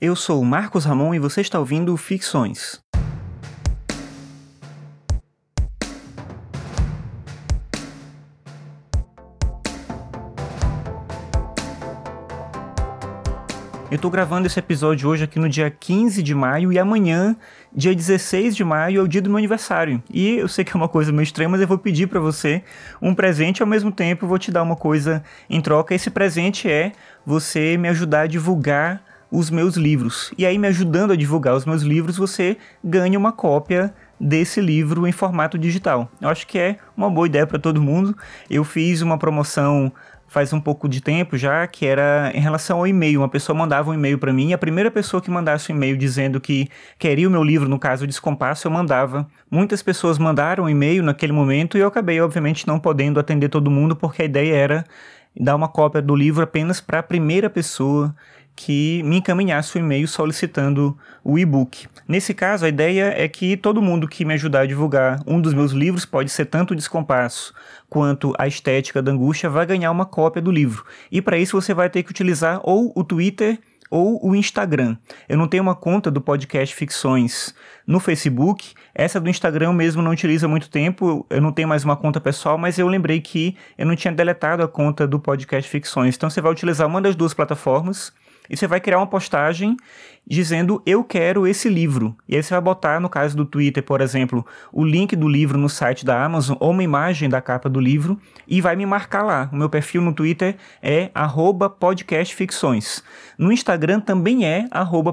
Eu sou o Marcos Ramon e você está ouvindo Ficções. Eu tô gravando esse episódio hoje aqui no dia 15 de maio e amanhã, dia 16 de maio, é o dia do meu aniversário. E eu sei que é uma coisa meio estranha, mas eu vou pedir para você um presente e ao mesmo tempo vou te dar uma coisa em troca. Esse presente é você me ajudar a divulgar os meus livros. E aí, me ajudando a divulgar os meus livros, você ganha uma cópia desse livro em formato digital. Eu acho que é uma boa ideia para todo mundo. Eu fiz uma promoção faz um pouco de tempo já, que era em relação ao e-mail. Uma pessoa mandava um e-mail para mim, e a primeira pessoa que mandasse um e-mail dizendo que queria o meu livro, no caso Descompasso, eu mandava. Muitas pessoas mandaram um e-mail naquele momento e eu acabei, obviamente, não podendo atender todo mundo, porque a ideia era dar uma cópia do livro apenas para a primeira pessoa que me encaminhasse o um e-mail solicitando o e-book. Nesse caso, a ideia é que todo mundo que me ajudar a divulgar um dos meus livros, pode ser tanto o Descompasso quanto a Estética da Angústia, vai ganhar uma cópia do livro. E para isso você vai ter que utilizar ou o Twitter ou o Instagram. Eu não tenho uma conta do podcast Ficções no Facebook. Essa do Instagram mesmo não utilizo há muito tempo. Eu não tenho mais uma conta pessoal, mas eu lembrei que eu não tinha deletado a conta do podcast Ficções. Então você vai utilizar uma das duas plataformas e você vai criar uma postagem dizendo eu quero esse livro. E aí você vai botar, no caso do Twitter, por exemplo, o link do livro no site da Amazon ou uma imagem da capa do livro e vai me marcar lá. O meu perfil no Twitter é podcastficções. No Instagram também é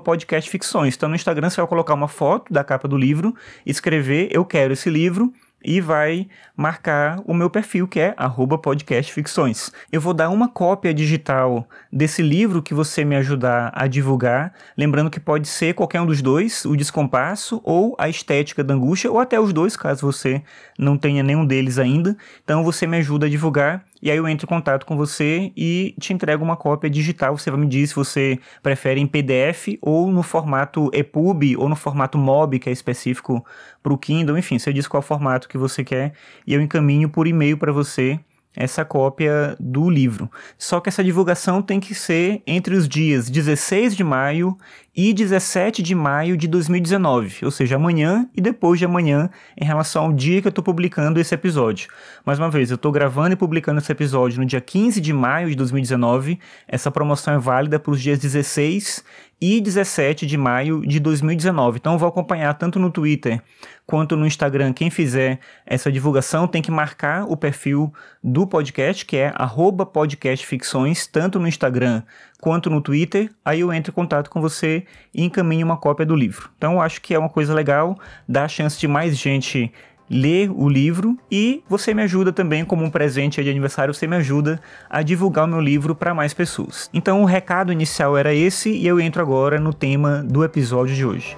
podcastficções. Então no Instagram você vai colocar uma foto da capa do livro, escrever eu quero esse livro e vai marcar o meu perfil, que é podcastficções. Eu vou dar uma cópia digital desse livro que você me ajudar a divulgar, lembrando que pode ser qualquer um dos dois, o Descompasso ou a Estética da Angústia, ou até os dois, caso você não tenha nenhum deles ainda. Então você me ajuda a divulgar e aí eu entro em contato com você e te entrego uma cópia digital. Você vai me dizer se você prefere em PDF ou no formato EPUB ou no formato MOB, que é específico para o Kindle. Enfim, você diz qual formato que você quer e eu encaminho por e-mail para você essa cópia do livro. Só que essa divulgação tem que ser entre os dias 16 de maio e 17 de maio de 2019, ou seja, amanhã e depois de amanhã, em relação ao dia que eu estou publicando esse episódio. Mais uma vez, eu estou gravando e publicando esse episódio no dia 15 de maio de 2019. Essa promoção é válida para os dias 16 e 17 de maio de 2019. Então, vou acompanhar tanto no Twitter quanto no Instagram. Quem fizer essa divulgação tem que marcar o perfil do podcast, que é podcastficções, tanto no Instagram quanto no Twitter. Aí eu entro em contato com você e encaminho uma cópia do livro. Então, eu acho que é uma coisa legal, dá a chance de mais gente ler o livro e você me ajuda também como um presente de aniversário, você me ajuda a divulgar o meu livro para mais pessoas. Então o recado inicial era esse e eu entro agora no tema do episódio de hoje.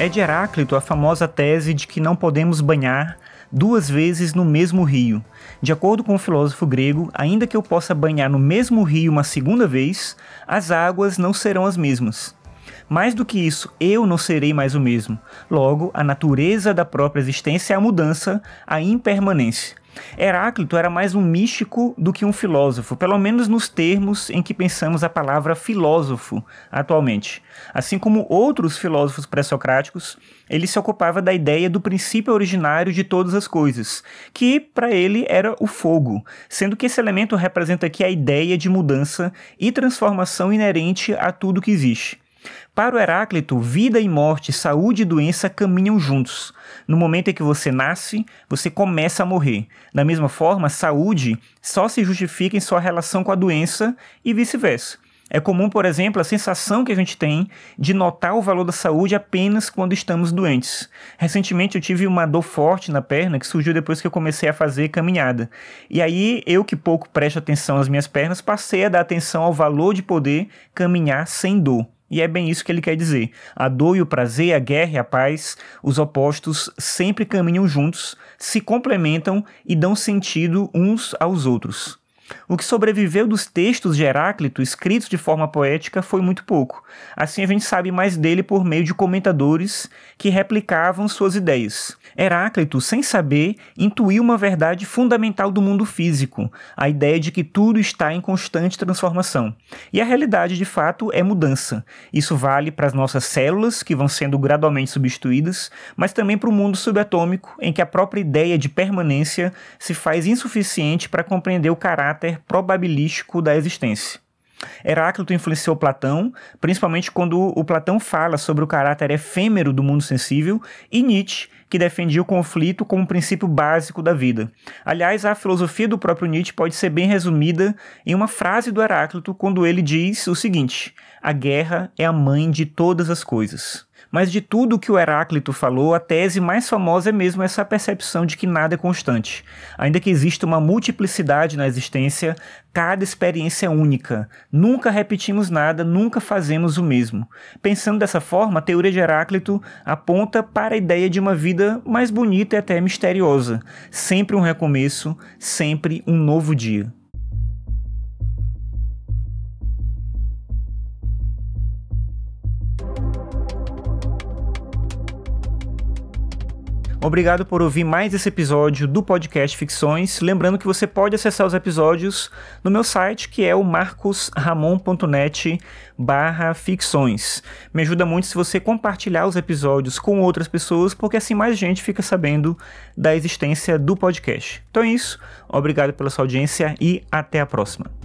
É de Heráclito a famosa tese de que não podemos banhar duas vezes no mesmo rio. De acordo com o filósofo grego, ainda que eu possa banhar no mesmo rio uma segunda vez, as águas não serão as mesmas. Mais do que isso, eu não serei mais o mesmo. Logo, a natureza da própria existência é a mudança, a impermanência. Heráclito era mais um místico do que um filósofo, pelo menos nos termos em que pensamos a palavra filósofo atualmente. Assim como outros filósofos pré-socráticos, ele se ocupava da ideia do princípio originário de todas as coisas, que para ele era o fogo, sendo que esse elemento representa aqui a ideia de mudança e transformação inerente a tudo que existe. Para o Heráclito, vida e morte, saúde e doença caminham juntos. No momento em que você nasce, você começa a morrer. Da mesma forma, saúde só se justifica em sua relação com a doença e vice-versa. É comum, por exemplo, a sensação que a gente tem de notar o valor da saúde apenas quando estamos doentes. Recentemente eu tive uma dor forte na perna que surgiu depois que eu comecei a fazer caminhada. E aí eu que pouco presto atenção às minhas pernas, passei a dar atenção ao valor de poder caminhar sem dor. E é bem isso que ele quer dizer. A dor e o prazer, a guerra e a paz, os opostos sempre caminham juntos, se complementam e dão sentido uns aos outros. O que sobreviveu dos textos de Heráclito escritos de forma poética foi muito pouco. Assim a gente sabe mais dele por meio de comentadores que replicavam suas ideias. Heráclito, sem saber, intuiu uma verdade fundamental do mundo físico, a ideia de que tudo está em constante transformação. E a realidade, de fato, é mudança. Isso vale para as nossas células, que vão sendo gradualmente substituídas, mas também para o mundo subatômico, em que a própria ideia de permanência se faz insuficiente para compreender o caráter probabilístico da existência. Heráclito influenciou Platão, principalmente quando o Platão fala sobre o caráter efêmero do mundo sensível, e Nietzsche, que defendia o conflito como princípio básico da vida. Aliás, a filosofia do próprio Nietzsche pode ser bem resumida em uma frase do Heráclito quando ele diz o seguinte: A guerra é a mãe de todas as coisas. Mas de tudo que o Heráclito falou, a tese mais famosa é mesmo essa percepção de que nada é constante. Ainda que exista uma multiplicidade na existência, cada experiência é única. Nunca repetimos nada, nunca fazemos o mesmo. Pensando dessa forma, a teoria de Heráclito aponta para a ideia de uma vida mais bonita e até misteriosa. Sempre um recomeço, sempre um novo dia. Obrigado por ouvir mais esse episódio do podcast Ficções. Lembrando que você pode acessar os episódios no meu site, que é o marcosramon.net barra ficções. Me ajuda muito se você compartilhar os episódios com outras pessoas, porque assim mais gente fica sabendo da existência do podcast. Então é isso. Obrigado pela sua audiência e até a próxima.